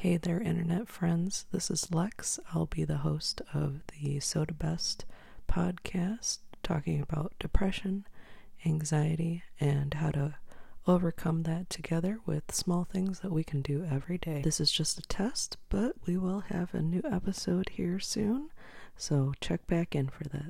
Hey there, internet friends. This is Lex. I'll be the host of the Soda Best podcast, talking about depression, anxiety, and how to overcome that together with small things that we can do every day. This is just a test, but we will have a new episode here soon, so check back in for that.